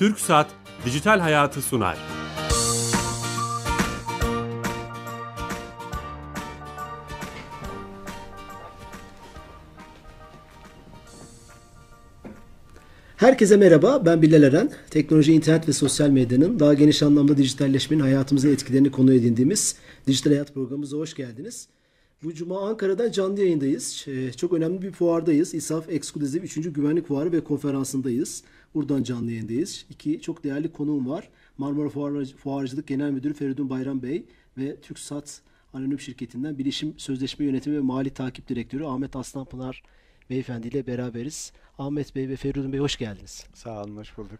Türk Saat Dijital Hayatı sunar. Herkese merhaba, ben Bilal Eren. Teknoloji, internet ve sosyal medyanın daha geniş anlamda dijitalleşmenin hayatımıza etkilerini konu edindiğimiz Dijital Hayat programımıza hoş geldiniz. Bu cuma Ankara'dan canlı yayındayız. Ee, Çok önemli bir fuardayız. İSAF Exclusive 3. Güvenlik Fuarı ve Konferansı'ndayız. Buradan canlı yayındayız. İki çok değerli konuğum var. Marmara Fuarcı- Fuarcılık Genel Müdürü Feridun Bayram Bey ve TürkSat Anonim Şirketi'nden Bilişim Sözleşme Yönetimi ve Mali Takip Direktörü Ahmet Aslanpınar Beyefendi ile beraberiz. Ahmet Bey ve Feridun Bey hoş geldiniz. Sağ olun, hoş bulduk.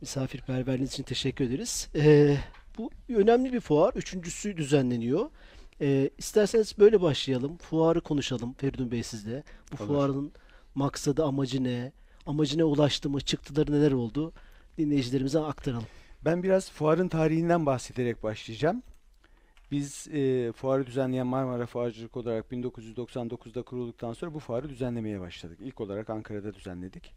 Misafirperverliğiniz için teşekkür ederiz. Ee, bu önemli bir fuar. Üçüncüsü düzenleniyor. Ee, isterseniz böyle başlayalım. Fuarı konuşalım Feridun Bey sizle. Bu Olur. fuarın maksadı, amacı ne? Amacına ulaştı mı? Çıktıları neler oldu? Dinleyicilerimize aktaralım. Ben biraz fuarın tarihinden bahsederek başlayacağım. Biz e, fuarı düzenleyen Marmara Fuarcılık olarak 1999'da kurulduktan sonra bu fuarı düzenlemeye başladık. İlk olarak Ankara'da düzenledik.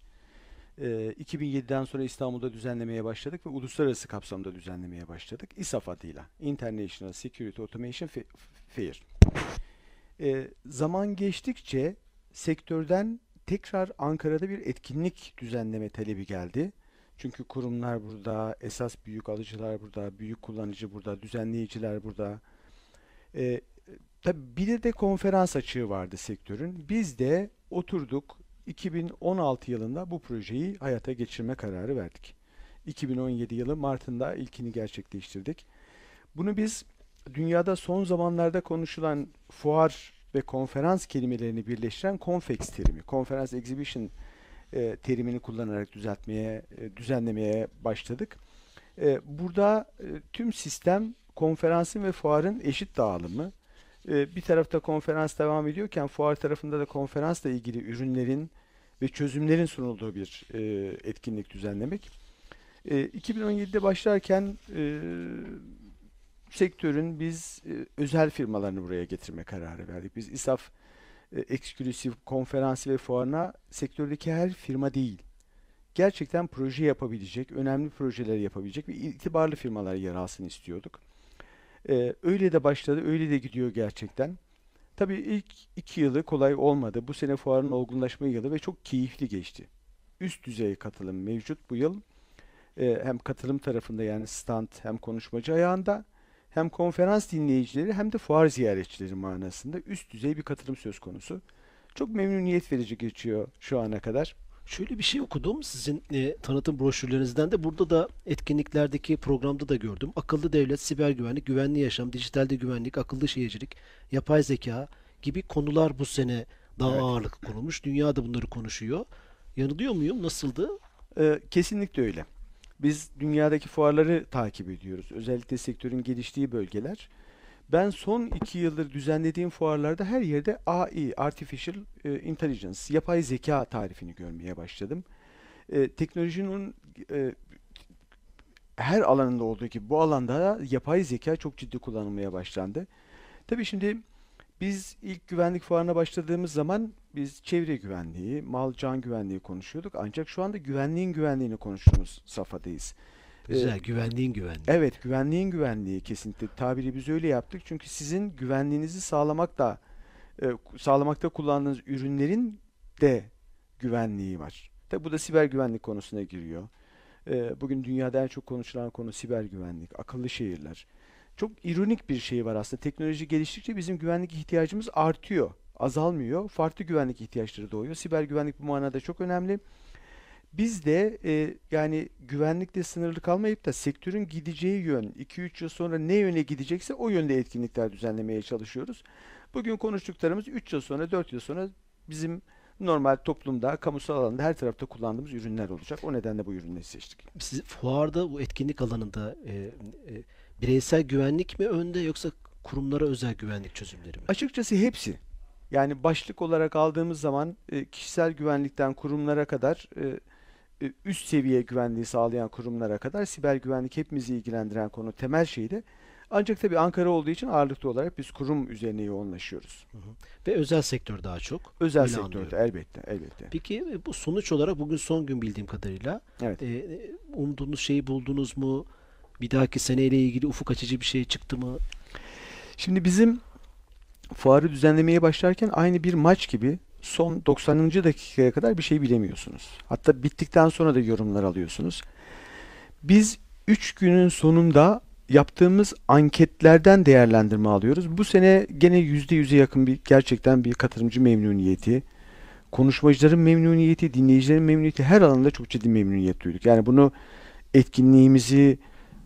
E, 2007'den sonra İstanbul'da düzenlemeye başladık ve uluslararası kapsamda düzenlemeye başladık. İSAF adıyla. International Security Automation Fa- Fair. E, zaman geçtikçe sektörden tekrar Ankara'da bir etkinlik düzenleme talebi geldi. Çünkü kurumlar burada, esas büyük alıcılar burada, büyük kullanıcı burada, düzenleyiciler burada. Ee, tabii bir de konferans açığı vardı sektörün. Biz de oturduk 2016 yılında bu projeyi hayata geçirme kararı verdik. 2017 yılı Mart'ında ilkini gerçekleştirdik. Bunu biz dünyada son zamanlarda konuşulan fuar ve konferans kelimelerini birleştiren Confex terimi, Conference Exhibition e, terimini kullanarak düzeltmeye, e, düzenlemeye başladık. E, burada e, tüm sistem konferansın ve fuarın eşit dağılımı. E, bir tarafta konferans devam ediyorken fuar tarafında da konferansla ilgili ürünlerin ve çözümlerin sunulduğu bir e, etkinlik düzenlemek. E, 2017'de başlarken e, sektörün biz e, özel firmalarını buraya getirme kararı verdik. Biz İSAF e, eksklusif konferansı ve fuarına sektördeki her firma değil. Gerçekten proje yapabilecek, önemli projeler yapabilecek ve itibarlı firmalar yer alsın istiyorduk. E, öyle de başladı, öyle de gidiyor gerçekten. Tabii ilk iki yılı kolay olmadı. Bu sene fuarın olgunlaşma yılı ve çok keyifli geçti. Üst düzey katılım mevcut bu yıl. E, hem katılım tarafında yani stand hem konuşmacı ayağında hem konferans dinleyicileri hem de fuar ziyaretçileri manasında üst düzey bir katılım söz konusu. Çok memnuniyet verici geçiyor şu ana kadar. Şöyle bir şey okudum sizin e, tanıtım broşürlerinizden de burada da etkinliklerdeki programda da gördüm. Akıllı devlet, siber güvenlik, güvenli yaşam, dijitalde güvenlik, akıllı şehircilik, yapay zeka gibi konular bu sene daha Evet. ağırlık konulmuş. Dünya da bunları konuşuyor. Yanılıyor muyum? Nasıldı? Ee, kesinlikle öyle. Biz dünyadaki fuarları takip ediyoruz. Özellikle sektörün geliştiği bölgeler. Ben son iki yıldır düzenlediğim fuarlarda her yerde AI, Artificial e, Intelligence, yapay zeka tarifini görmeye başladım. E, teknolojinin e, her alanında olduğu gibi bu alanda da yapay zeka çok ciddi kullanılmaya başlandı. Tabii şimdi biz ilk güvenlik fuarına başladığımız zaman biz çevre güvenliği, mal can güvenliği konuşuyorduk. Ancak şu anda güvenliğin güvenliğini konuştuğumuz safhadayız. Ee, Güzel, güvenliğin güvenliği. Evet, güvenliğin güvenliği kesinlikle tabiri biz öyle yaptık. Çünkü sizin güvenliğinizi sağlamakta e, sağlamakta kullandığınız ürünlerin de güvenliği var. Tabi bu da siber güvenlik konusuna giriyor. E, bugün dünyada en çok konuşulan konu siber güvenlik, akıllı şehirler. Çok ironik bir şey var aslında. Teknoloji geliştikçe bizim güvenlik ihtiyacımız artıyor, azalmıyor. Farklı güvenlik ihtiyaçları doğuyor. Siber güvenlik bu manada çok önemli. Biz de e, yani güvenlikle sınırlı kalmayıp da sektörün gideceği yön 2-3 yıl sonra ne yöne gidecekse o yönde etkinlikler düzenlemeye çalışıyoruz. Bugün konuştuklarımız 3 yıl sonra 4 yıl sonra bizim normal toplumda, kamusal alanda her tarafta kullandığımız ürünler olacak. O nedenle bu ürünleri seçtik. Siz fuarda bu etkinlik alanında e, e, bireysel güvenlik mi önde yoksa kurumlara özel güvenlik çözümleri mi? Açıkçası hepsi. Yani başlık olarak aldığımız zaman e, kişisel güvenlikten kurumlara kadar e, üst seviye güvenliği sağlayan kurumlara kadar siber güvenlik hepimizi ilgilendiren konu temel şeydi. Ancak tabii Ankara olduğu için ağırlıklı olarak biz kurum üzerine yoğunlaşıyoruz. Ve özel sektör daha çok. Özel sektörde anlıyorum. elbette, elbette. Peki e, bu sonuç olarak bugün son gün bildiğim kadarıyla Evet. e, e, umduğunuz şeyi buldunuz mu? Bir dahaki seneyle ilgili ufuk açıcı bir şey çıktı mı? Şimdi bizim fuarı düzenlemeye başlarken aynı bir maç gibi son 90. dakikaya kadar bir şey bilemiyorsunuz. Hatta bittikten sonra da yorumlar alıyorsunuz. Biz 3 günün sonunda yaptığımız anketlerden değerlendirme alıyoruz. Bu sene gene %100'e yakın bir gerçekten bir katılımcı memnuniyeti, konuşmacıların memnuniyeti, dinleyicilerin memnuniyeti her alanda çok ciddi memnuniyet duyduk. Yani bunu etkinliğimizi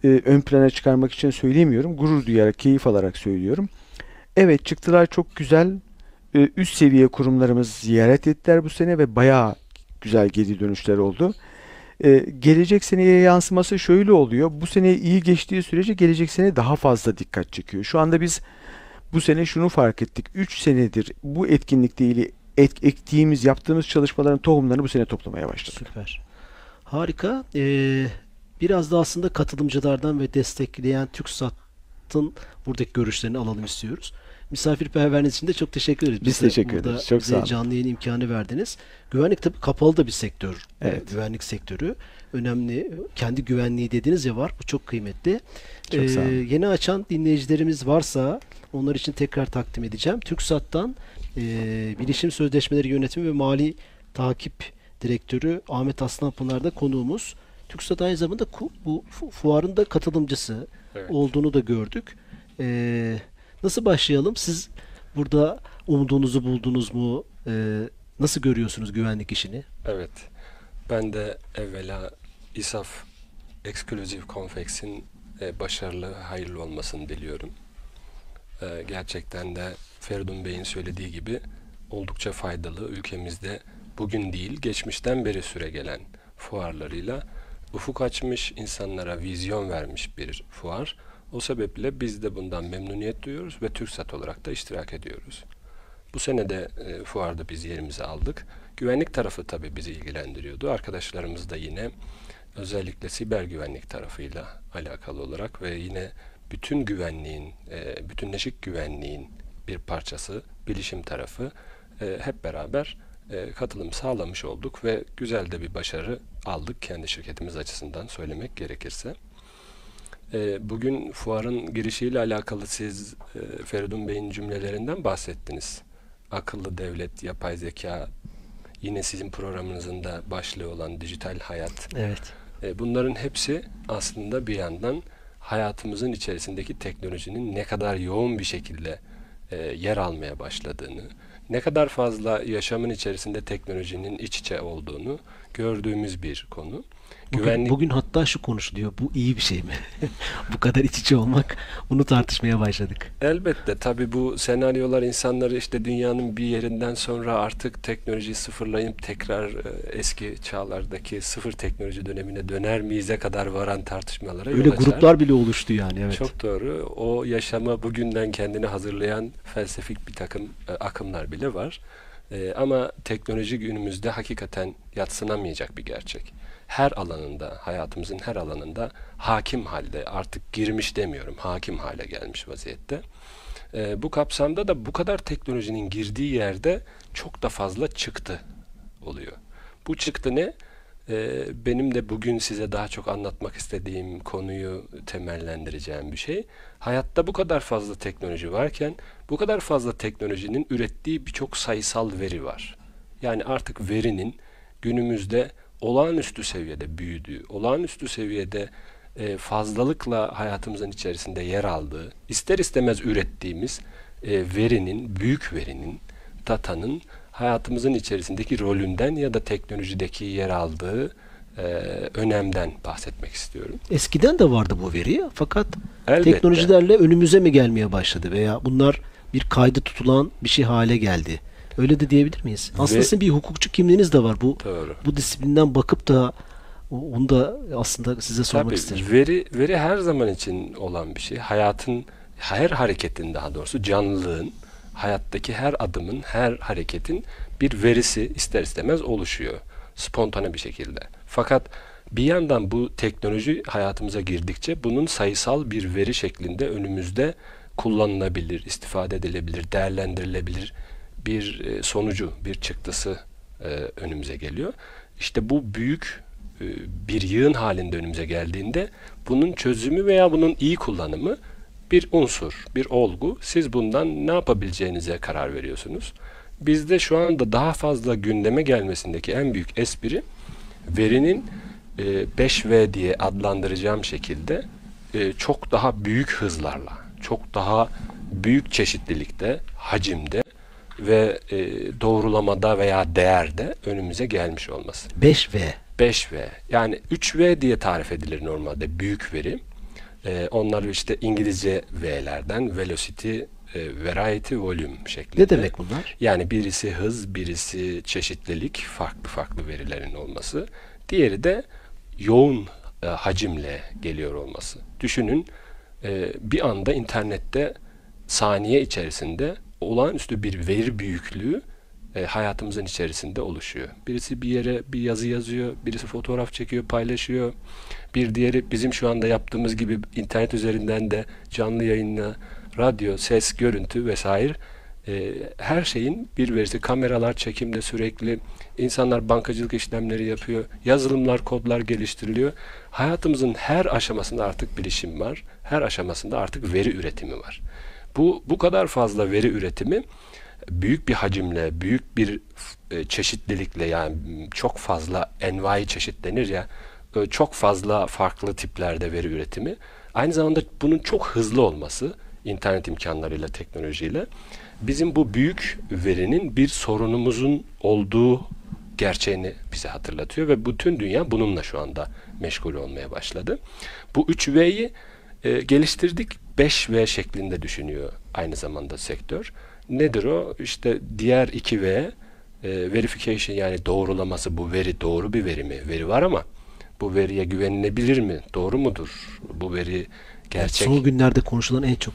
e, ön plana çıkarmak için söylemiyorum. Gurur duyarak, keyif alarak söylüyorum. Evet çıktılar çok güzel. E, üst seviye kurumlarımız ziyaret ettiler bu sene ve bayağı güzel geri dönüşler oldu. E, gelecek seneye yansıması şöyle oluyor. Bu sene iyi geçtiği sürece gelecek sene daha fazla dikkat çekiyor. Şu anda biz bu sene şunu fark ettik. 3 senedir bu etkinlikle ilgili et, ektiğimiz, yaptığımız çalışmaların tohumlarını bu sene toplamaya başladık. Süper. Harika. Ee, biraz da aslında katılımcılardan ve destekleyen TürkSat'ın buradaki görüşlerini alalım istiyoruz. Misafirperverliğiniz için de çok teşekkür ederiz. Biz Bize teşekkür ederiz. Çok bize sağ olun. canlı yayın imkanı verdiniz. Güvenlik tabii kapalı da bir sektör. Evet. güvenlik sektörü. Önemli. Kendi güvenliği dediniz ya var. Bu çok kıymetli. Çok sağ olun. Ee, yeni açan dinleyicilerimiz varsa onlar için tekrar takdim edeceğim. TürkSat'tan e, Bilişim Sözleşmeleri Yönetimi ve Mali Takip Direktörü Ahmet Aslanpınar da konuğumuz. TürkSat aynı zamanda bu fu- fuarın da katılımcısı Evet. olduğunu da gördük. Ee, nasıl başlayalım? Siz burada umduğunuzu buldunuz mu? Ee, nasıl görüyorsunuz güvenlik işini? Evet. Ben de evvela İSAF Exclusive Confex'in e, başarılı, hayırlı olmasını diliyorum. E, gerçekten de Feridun Bey'in söylediği gibi oldukça faydalı ülkemizde bugün değil geçmişten beri süre gelen fuarlarıyla ufuk açmış, insanlara vizyon vermiş bir fuar. O sebeple biz de bundan memnuniyet duyuyoruz ve TürkSat olarak da iştirak ediyoruz. Bu sene de e, fuarda biz yerimizi aldık. Güvenlik tarafı tabii bizi ilgilendiriyordu. Arkadaşlarımız da yine özellikle siber güvenlik tarafıyla alakalı olarak ve yine bütün güvenliğin, e, bütünleşik güvenliğin bir parçası, bilişim tarafı e, hep beraber e, katılım sağlamış olduk ve güzel de bir başarı aldık kendi şirketimiz açısından söylemek gerekirse. E, bugün fuarın girişiyle alakalı siz e, Feridun Bey'in cümlelerinden bahsettiniz. Akıllı devlet, yapay zeka, yine sizin programınızın da başlığı olan dijital hayat. Evet. E, bunların hepsi aslında bir yandan hayatımızın içerisindeki teknolojinin ne kadar yoğun bir şekilde e, yer almaya başladığını, ne kadar fazla yaşamın içerisinde teknolojinin iç içe olduğunu gördüğümüz bir konu. Bugün, Güvenlik bugün hatta şu konuşuluyor. Bu iyi bir şey mi? bu kadar iç içe olmak. Bunu tartışmaya başladık. Elbette tabii bu senaryolar insanları işte dünyanın bir yerinden sonra artık teknolojiyi sıfırlayıp tekrar e, eski çağlardaki sıfır teknoloji dönemine döner miyiz'e kadar varan tartışmalara yol Öyle açar. gruplar bile oluştu yani. Evet. Çok doğru. O yaşama bugünden kendini hazırlayan felsefik bir takım e, akımlar bile var. E, ama teknoloji günümüzde hakikaten yatsınamayacak bir gerçek. Her alanında, hayatımızın her alanında hakim halde, artık girmiş demiyorum, hakim hale gelmiş vaziyette. E, bu kapsamda da bu kadar teknolojinin girdiği yerde çok da fazla çıktı oluyor. Bu çıktı ne? Ee, benim de bugün size daha çok anlatmak istediğim konuyu temellendireceğim bir şey. Hayatta bu kadar fazla teknoloji varken bu kadar fazla teknolojinin ürettiği birçok sayısal veri var. Yani artık verinin günümüzde olağanüstü seviyede büyüdüğü, olağanüstü seviyede e, fazlalıkla hayatımızın içerisinde yer aldığı, ister istemez ürettiğimiz e, verinin, büyük verinin, datanın hayatımızın içerisindeki rolünden ya da teknolojideki yer aldığı e, önemden bahsetmek istiyorum. Eskiden de vardı bu veri fakat Elbette. teknolojilerle önümüze mi gelmeye başladı veya bunlar bir kaydı tutulan bir şey hale geldi. Öyle de diyebilir miyiz? Aslında Ve- sizin bir hukukçu kimliğiniz de var. Bu Doğru. bu disiplinden bakıp da onu da aslında size sormak Tabii isterim. veri veri her zaman için olan bir şey. Hayatın her hareketin daha doğrusu canlılığın hayattaki her adımın, her hareketin bir verisi ister istemez oluşuyor. Spontane bir şekilde. Fakat Bir yandan bu teknoloji hayatımıza girdikçe bunun sayısal bir veri şeklinde önümüzde kullanılabilir, istifade edilebilir, değerlendirilebilir bir e, sonucu, bir çıktısı e, önümüze geliyor. İşte bu büyük e, bir yığın halinde önümüze geldiğinde bunun çözümü veya bunun iyi kullanımı bir unsur, bir olgu. Siz bundan ne yapabileceğinize karar veriyorsunuz. Bizde şu anda daha fazla gündeme gelmesindeki en büyük espri verinin 5V diye adlandıracağım şekilde çok daha büyük hızlarla, çok daha büyük çeşitlilikte, hacimde ve doğrulamada veya değerde önümüze gelmiş olması. 5V. 5V. Yani 3V diye tarif edilir normalde büyük veri. Ee, onlar işte İngilizce V'lerden velocity, e, variety, volume şeklinde. Ne demek bunlar? Yani birisi hız, birisi çeşitlilik, farklı farklı verilerin olması. Diğeri de yoğun e, hacimle geliyor olması. Düşünün e, bir anda internette saniye içerisinde olağanüstü bir veri büyüklüğü e, hayatımızın içerisinde oluşuyor. Birisi bir yere bir yazı yazıyor, birisi fotoğraf çekiyor, paylaşıyor. Bir diğeri bizim şu anda yaptığımız gibi internet üzerinden de canlı yayınla, radyo, ses, görüntü vesaire e, her şeyin bir verisi. Kameralar çekimde sürekli, insanlar bankacılık işlemleri yapıyor, yazılımlar, kodlar geliştiriliyor. Hayatımızın her aşamasında artık bilişim var, her aşamasında artık veri üretimi var. Bu bu kadar fazla veri üretimi büyük bir hacimle, büyük bir e, çeşitlilikle yani çok fazla envai çeşit denir ya e, çok fazla farklı tiplerde veri üretimi aynı zamanda bunun çok hızlı olması internet imkanlarıyla teknolojiyle bizim bu büyük verinin bir sorunumuzun olduğu gerçeğini bize hatırlatıyor ve bütün dünya bununla şu anda meşgul olmaya başladı. Bu 3V'yi e, geliştirdik 5V şeklinde düşünüyor aynı zamanda sektör. Nedir o? İşte diğer 2V e, verification yani doğrulaması bu veri doğru bir veri mi? Veri var ama bu veriye güvenilebilir mi? Doğru mudur? Bu veri gerçek. Son günlerde konuşulan en çok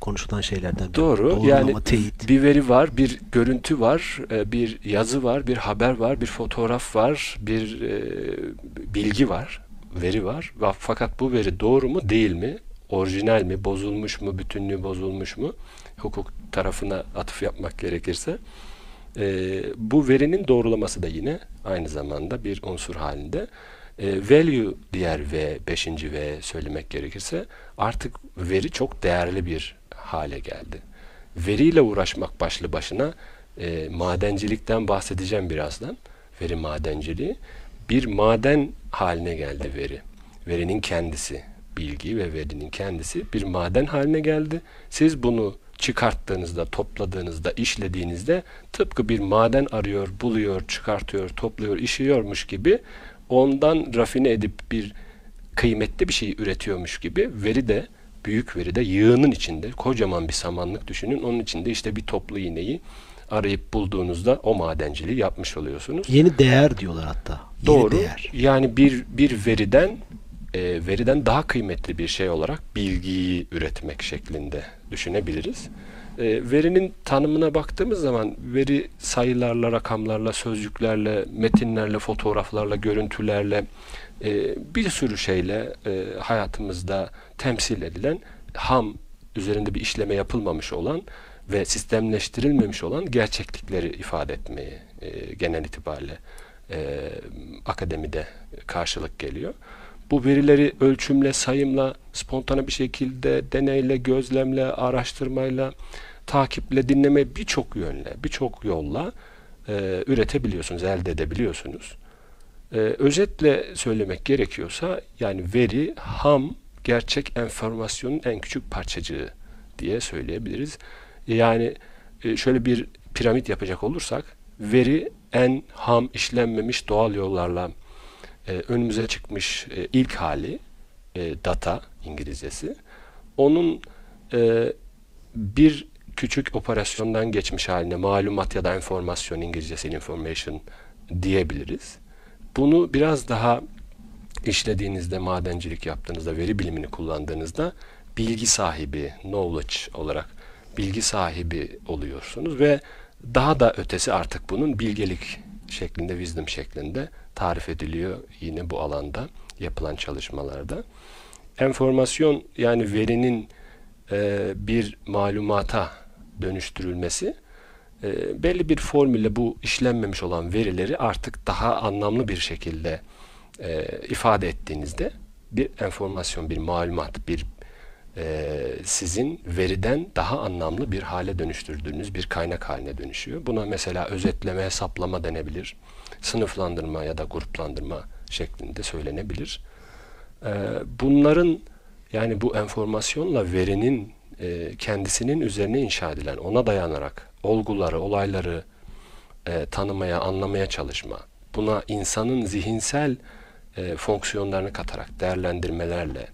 konuşulan şeylerden biri. Doğru. Yani teyit. bir veri var, bir görüntü var, e, bir yazı var, bir haber var, bir fotoğraf var, bir e, bilgi var, veri var. Fakat bu veri doğru mu değil mi? Orijinal mi, bozulmuş mu, bütünlüğü bozulmuş mu? Hukuk tarafına atıf yapmak gerekirse. E, bu verinin doğrulaması da yine aynı zamanda bir unsur halinde. E, value diğer V, beşinci V söylemek gerekirse artık veri çok değerli bir hale geldi. Veriyle uğraşmak başlı başına e, madencilikten bahsedeceğim birazdan. Veri madenciliği bir maden haline geldi veri. Verinin kendisi, bilgi ve verinin kendisi bir maden haline geldi. Siz bunu çıkarttığınızda, topladığınızda, işlediğinizde tıpkı bir maden arıyor, buluyor, çıkartıyor, topluyor, işiyormuş gibi ondan rafine edip bir kıymetli bir şey üretiyormuş gibi veri de büyük veri de yığının içinde kocaman bir samanlık düşünün. Onun içinde işte bir toplu iğneyi arayıp bulduğunuzda o madenciliği yapmış oluyorsunuz. Yeni değer diyorlar hatta. Yeni Doğru. değer. Yani bir bir veriden e, veriden daha kıymetli bir şey olarak bilgiyi üretmek şeklinde düşünebiliriz. E, verinin tanımına baktığımız zaman veri sayılarla, rakamlarla, sözcüklerle, metinlerle, fotoğraflarla, görüntülerle e, bir sürü şeyle e, hayatımızda temsil edilen ham üzerinde bir işleme yapılmamış olan ve sistemleştirilmemiş olan gerçeklikleri ifade etmeyi e, genel itibariyle e, akademide karşılık geliyor. Bu verileri ölçümle, sayımla, spontane bir şekilde deneyle, gözlemle, araştırmayla, takiple, dinleme birçok yönle, birçok yolla e, üretebiliyorsunuz, elde edebiliyorsunuz. E, özetle söylemek gerekiyorsa yani veri ham gerçek enformasyonun en küçük parçacığı diye söyleyebiliriz. Yani e, şöyle bir piramit yapacak olursak veri en ham işlenmemiş doğal yollarla e, önümüze çıkmış e, ilk hali e, data İngilizcesi. Onun bir küçük operasyondan geçmiş haline malumat ya da enformasyon İngilizcesi information diyebiliriz. Bunu biraz daha işlediğinizde, madencilik yaptığınızda, veri bilimini kullandığınızda bilgi sahibi, knowledge olarak bilgi sahibi oluyorsunuz ve daha da ötesi artık bunun bilgelik şeklinde, wisdom şeklinde tarif ediliyor yine bu alanda yapılan çalışmalarda. Enformasyon yani verinin e, bir malumata dönüştürülmesi e, belli bir formülle bu işlenmemiş olan verileri artık daha anlamlı bir şekilde e, ifade ettiğinizde bir enformasyon, bir malumat, bir e, sizin veriden daha anlamlı bir hale dönüştürdüğünüz bir kaynak haline dönüşüyor. Buna mesela özetleme, hesaplama denebilir. Sınıflandırma ya da gruplandırma şeklinde söylenebilir. E, bunların yani bu enformasyonla verinin e, kendisinin üzerine inşa edilen, ona dayanarak olguları, olayları e, tanımaya, anlamaya çalışma, buna insanın zihinsel fonksiyonlarını katarak, değerlendirmelerle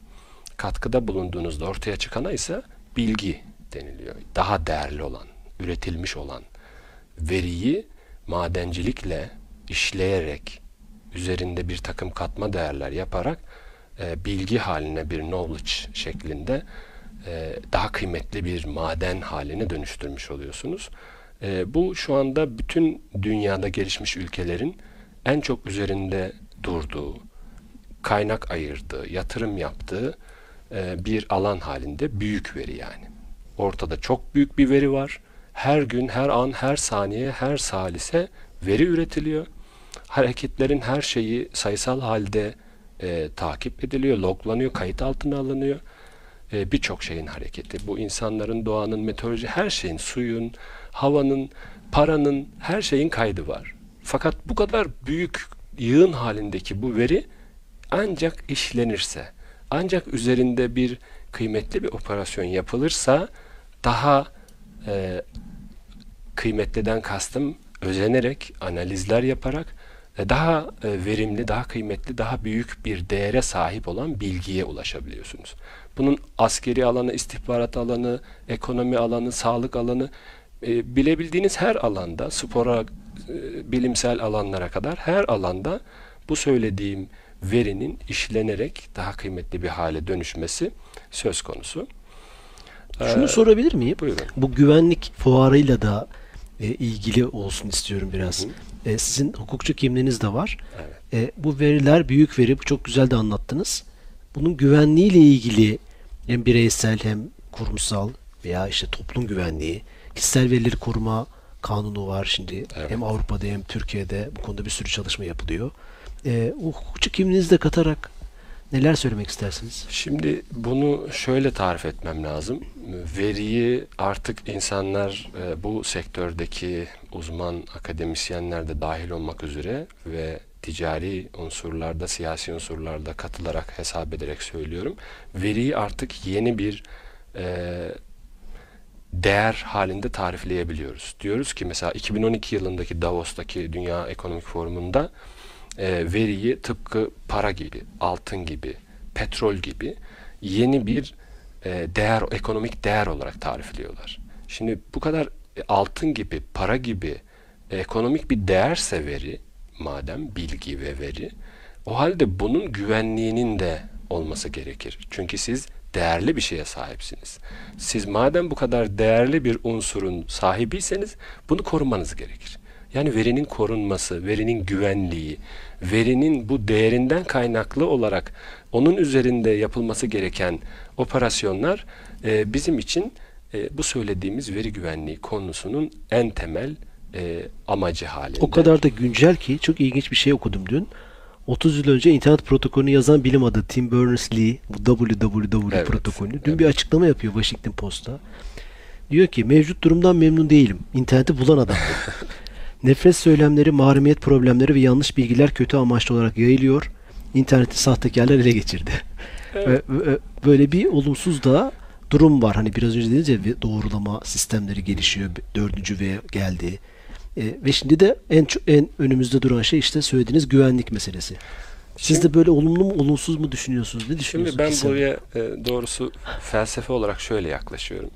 katkıda bulunduğunuzda ortaya çıkana ise bilgi deniliyor. Daha değerli olan, üretilmiş olan veriyi madencilikle işleyerek, üzerinde bir takım katma değerler yaparak e, bilgi haline bir knowledge şeklinde e, daha kıymetli bir maden haline dönüştürmüş oluyorsunuz. E, bu şu anda bütün dünyada gelişmiş ülkelerin en çok üzerinde durduğu, kaynak ayırdığı, yatırım yaptığı e, bir alan halinde büyük veri yani. Ortada çok büyük bir veri var. Her gün, her an, her saniye, her salise veri üretiliyor. Hareketlerin her şeyi sayısal halde e, takip ediliyor, loglanıyor, kayıt altına alınıyor. E, Birçok şeyin hareketi. Bu insanların, doğanın, meteoroloji, her şeyin, suyun, havanın, paranın, her şeyin kaydı var. Fakat bu kadar büyük yığın halindeki bu veri ancak işlenirse, ancak üzerinde bir kıymetli bir operasyon yapılırsa daha e, kıymetliden kastım özenerek, analizler yaparak e, daha e, verimli, daha kıymetli, daha büyük bir değere sahip olan bilgiye ulaşabiliyorsunuz. Bunun askeri alanı, istihbarat alanı, ekonomi alanı, sağlık alanı, e, bilebildiğiniz her alanda, spora, bilimsel alanlara kadar her alanda bu söylediğim verinin işlenerek daha kıymetli bir hale dönüşmesi söz konusu. Şunu ee, sorabilir miyim? Buyurun. Bu güvenlik fuarıyla da e, ilgili olsun istiyorum biraz. E, sizin hukukçu kimliğiniz de var. Evet. E, bu veriler büyük veri. Çok güzel de anlattınız. Bunun güvenliğiyle ilgili hem bireysel hem kurumsal veya işte toplum güvenliği, kişisel verileri koruma kanunu var şimdi. Evet. Hem Avrupa'da hem Türkiye'de bu konuda bir sürü çalışma yapılıyor. E, hukukçu kimliğinizi de katarak neler söylemek istersiniz? Şimdi bunu şöyle tarif etmem lazım. Veriyi artık insanlar e, bu sektördeki uzman akademisyenler de dahil olmak üzere ve ticari unsurlarda, siyasi unsurlarda katılarak hesap ederek söylüyorum. Veriyi artık yeni bir e, değer halinde tarifleyebiliyoruz. Diyoruz ki mesela 2012 yılındaki Davos'taki Dünya Ekonomik Forumu'nda e, veriyi tıpkı para gibi, altın gibi, petrol gibi yeni bir e, değer, ekonomik değer olarak tarifliyorlar. Şimdi bu kadar e, altın gibi, para gibi ekonomik bir değerse veri, madem bilgi ve veri, o halde bunun güvenliğinin de olması gerekir. Çünkü siz değerli bir şeye sahipsiniz. Siz madem bu kadar değerli bir unsurun sahibiyseniz bunu korumanız gerekir. Yani verinin korunması, verinin güvenliği, verinin bu değerinden kaynaklı olarak onun üzerinde yapılması gereken operasyonlar e, bizim için e, bu söylediğimiz veri güvenliği konusunun en temel e, amacı halinde. O kadar da güncel ki çok ilginç bir şey okudum dün. 30 yıl önce internet protokolünü yazan bilim adı Tim Berners-Lee bu www evet, protokolünü dün evet. bir açıklama yapıyor Washington Post'ta. Diyor ki mevcut durumdan memnun değilim. İnterneti bulan adam. Nefret söylemleri, mahremiyet problemleri ve yanlış bilgiler kötü amaçlı olarak yayılıyor. İnterneti sahtekarlar ele geçirdi. Evet. Ve, ve, böyle bir olumsuz da durum var. Hani biraz önce dediniz ya doğrulama sistemleri gelişiyor. Dördüncü V geldi. E, ve şimdi de en en önümüzde duran şey işte söylediğiniz güvenlik meselesi. Siz de böyle olumlu mu olumsuz mu düşünüyorsunuz? Ne düşünüyorsunuz? Şimdi ben buraya e, doğrusu felsefe olarak şöyle yaklaşıyorum.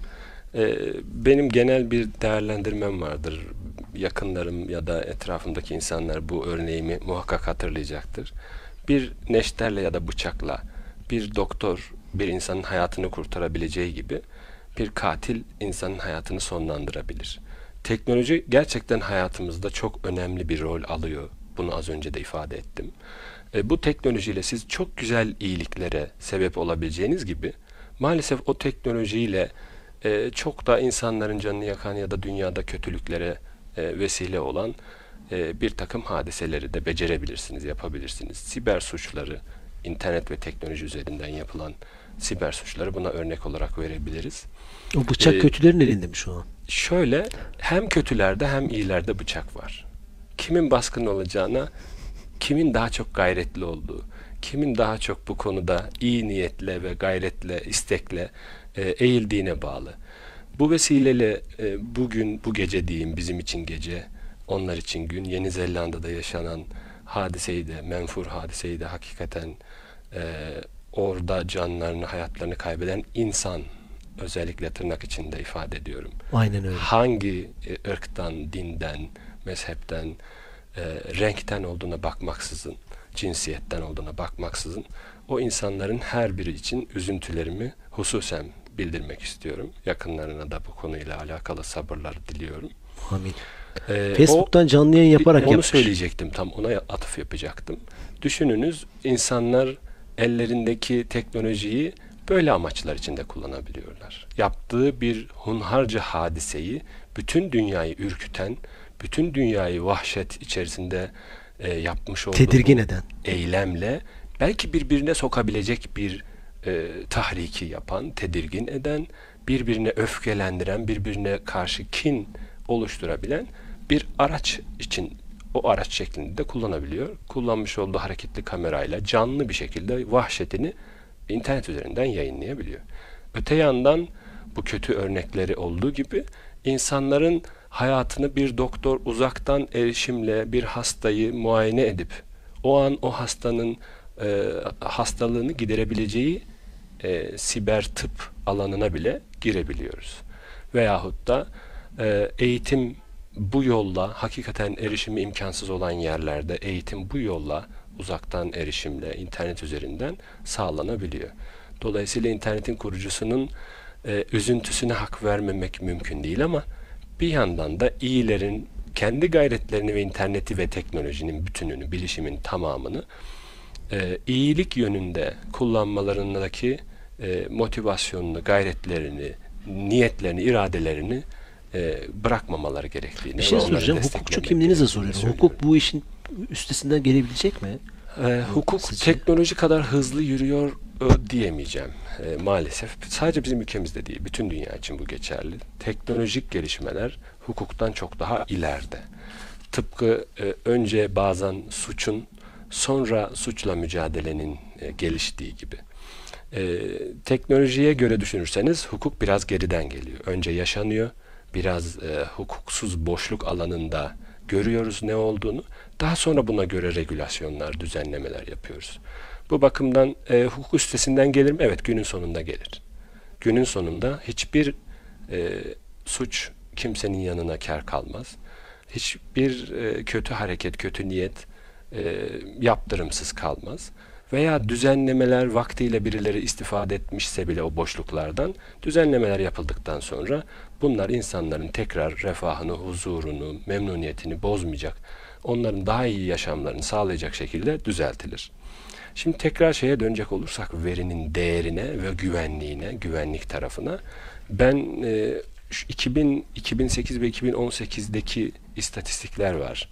E, benim genel bir değerlendirmem vardır yakınlarım ya da etrafımdaki insanlar bu örneğimi muhakkak hatırlayacaktır. Bir neşterle ya da bıçakla bir doktor bir insanın hayatını kurtarabileceği gibi bir katil insanın hayatını sonlandırabilir. teknoloji gerçekten hayatımızda çok önemli bir rol alıyor. Bunu az önce de ifade ettim. E, bu teknolojiyle siz çok güzel iyiliklere sebep olabileceğiniz gibi maalesef o teknolojiyle e, çok da insanların canını yakan ya da dünyada kötülüklere e, vesile olan e, bir takım hadiseleri de becerebilirsiniz, yapabilirsiniz. Siber suçları, internet ve teknoloji üzerinden yapılan siber suçları buna örnek olarak verebiliriz. O bıçak Ee, kötülerin elinde mi şu an? Şöyle hem kötülerde hem iyilerde bıçak var. Kimin baskın olacağına, kimin daha çok gayretli olduğu, kimin daha çok bu konuda iyi niyetle ve gayretle, istekle e, eğildiğine bağlı. Bu vesileyle e, bugün, bu gece diyeyim bizim için gece, onlar için gün, Yeni Zelanda'da yaşanan hadiseyi de, menfur hadiseyi de hakikaten e, orada canlarını, hayatlarını kaybeden insan, özellikle tırnak içinde ifade ediyorum Aynen öyle. hangi e, ırktan, dinden, mezhepten, e, renkten olduğuna bakmaksızın, cinsiyetten olduğuna bakmaksızın o insanların her biri için üzüntülerimi hususen bildirmek istiyorum. Yakınlarına da bu konuyla alakalı sabırlar diliyorum. Amin. E, Facebook'tan canlı yayın yaparak onu yapmış. söyleyecektim tam ona atıf yapacaktım. Düşününüz insanlar ellerindeki teknolojiyi böyle amaçlar içinde kullanabiliyorlar. Yaptığı bir hunharca hadiseyi bütün dünyayı ürküten, bütün dünyayı vahşet içerisinde e, yapmış olduğu Tedirgin eden. eylemle belki birbirine sokabilecek bir e, tahriki yapan, tedirgin eden, birbirine öfkelendiren, birbirine karşı kin oluşturabilen bir araç için o araç şeklinde de kullanabiliyor. Kullanmış olduğu hareketli kamerayla canlı bir şekilde vahşetini internet üzerinden yayınlayabiliyor. Öte yandan bu kötü örnekleri olduğu gibi insanların hayatını bir doktor uzaktan erişimle bir hastayı muayene edip o an o hastanın e, hastalığını giderebileceği e, siber tıp alanına bile girebiliyoruz. Veyahut da e, eğitim bu yolla hakikaten erişimi imkansız olan yerlerde eğitim bu yolla uzaktan erişimle internet üzerinden sağlanabiliyor. Dolayısıyla internetin kurucusunun e, üzüntüsüne hak vermemek mümkün değil ama bir yandan da iyilerin kendi gayretlerini ve interneti ve teknolojinin bütününü, bilişimin tamamını e, iyilik yönünde kullanmalarındaki e, motivasyonunu, gayretlerini, niyetlerini, iradelerini e, bırakmamaları gerektiğini Bir şey soracağım. Hukukçu kimliğinize soruyorum. söylüyorum. Hukuk bu işin üstesinden gelebilecek mi? Ee, hukuk Sizce? teknoloji kadar hızlı yürüyor e, diyemeyeceğim e, maalesef. Sadece bizim ülkemizde değil, bütün dünya için bu geçerli. Teknolojik gelişmeler hukuktan çok daha ileride. Tıpkı e, önce bazen suçun, sonra suçla mücadelenin e, geliştiği gibi. E, teknolojiye göre düşünürseniz hukuk biraz geriden geliyor. Önce yaşanıyor, biraz e, hukuksuz boşluk alanında görüyoruz ne olduğunu. Daha sonra buna göre regülasyonlar, düzenlemeler yapıyoruz. Bu bakımdan e, hukuk üstesinden gelir mi? Evet, günün sonunda gelir. Günün sonunda hiçbir e, suç kimsenin yanına kar kalmaz. Hiçbir e, kötü hareket, kötü niyet e, yaptırımsız kalmaz. Veya düzenlemeler vaktiyle birileri istifade etmişse bile o boşluklardan düzenlemeler yapıldıktan sonra bunlar insanların tekrar refahını, huzurunu, memnuniyetini bozmayacak, onların daha iyi yaşamlarını sağlayacak şekilde düzeltilir. Şimdi tekrar şeye dönecek olursak verinin değerine ve güvenliğine, güvenlik tarafına ben e, şu 2000, 2008 ve 2018'deki istatistikler var.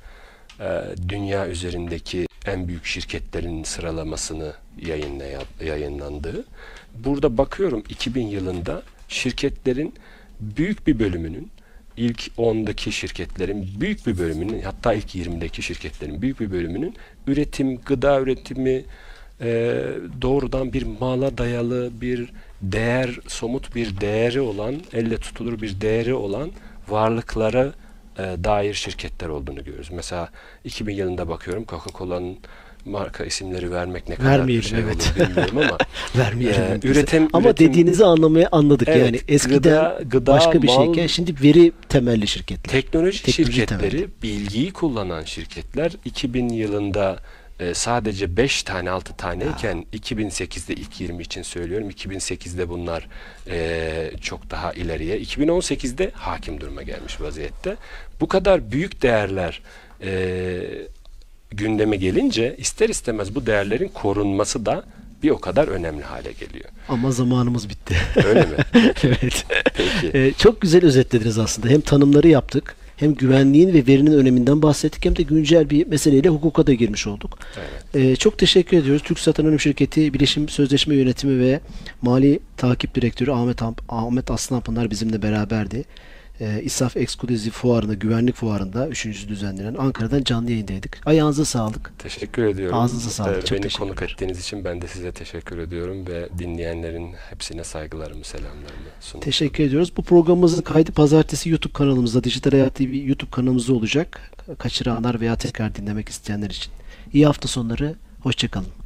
E, dünya üzerindeki en büyük şirketlerin sıralamasını yayınlaya, yayınlandığı. Burada bakıyorum 2000 yılında şirketlerin büyük bir bölümünün ilk 10'daki şirketlerin büyük bir bölümünün hatta ilk 20'deki şirketlerin büyük bir bölümünün üretim, gıda üretimi e, doğrudan bir mala dayalı bir değer, somut bir değeri olan, elle tutulur bir değeri olan varlıklara e, dair şirketler olduğunu görüyoruz. Mesela 2000 yılında bakıyorum Coca-Cola'nın marka isimleri vermek ne kadar bir şey evet. olur bilmiyorum ama Vermeyelim. Bize. üretim- Ama üretim- dediğinizi anlamaya anladık Evet, yani. Eskiden gıda- gıda, başka bir mal- şeyken şimdi veri temelli şirketler. Teknoloji, Teknoloji şirketleri, temelli. bilgiyi kullanan şirketler 2000 yılında e, sadece 5 tane 6 taneyken 2008'de ilk 20 için söylüyorum. 2008'de bunlar e, çok daha ileriye. 2018'de hakim duruma gelmiş vaziyette. Bu kadar büyük değerler e, gündeme gelince ister istemez bu değerlerin korunması da bir o kadar önemli hale geliyor. Ama zamanımız bitti. Öyle mi? evet. Peki. Ee, çok güzel özetlediniz aslında. Hem tanımları yaptık, hem güvenliğin ve verinin öneminden bahsettik, hem de güncel bir meseleyle hukuka da girmiş olduk. Evet. Ee, çok teşekkür ediyoruz. Türk Anonim Şirketi Bilişim Sözleşme Yönetimi ve Mali Takip Direktörü Ahmet Ahmet Aslanpınar bizimle beraberdi. Ee, İSAF Ekskluzif Fuarı'nda, güvenlik fuarında, üçüncüsü düzenlenen Ankara'dan canlı yayındaydık. Ayağınıza sağlık. Teşekkür ediyorum. Ağzınıza sağlık. Ee, Çok Beni konuk ettiğiniz için ben de size teşekkür ediyorum ve dinleyenlerin hepsine saygılarımı, selamlarımı sunuyorum. Teşekkür ediyoruz. Bu programımızın kaydı pazartesi YouTube kanalımızda, Dijital Hayat TV YouTube kanalımızda olacak. Kaçıranlar veya tekrar dinlemek isteyenler için. İyi hafta sonları, hoşçakalın.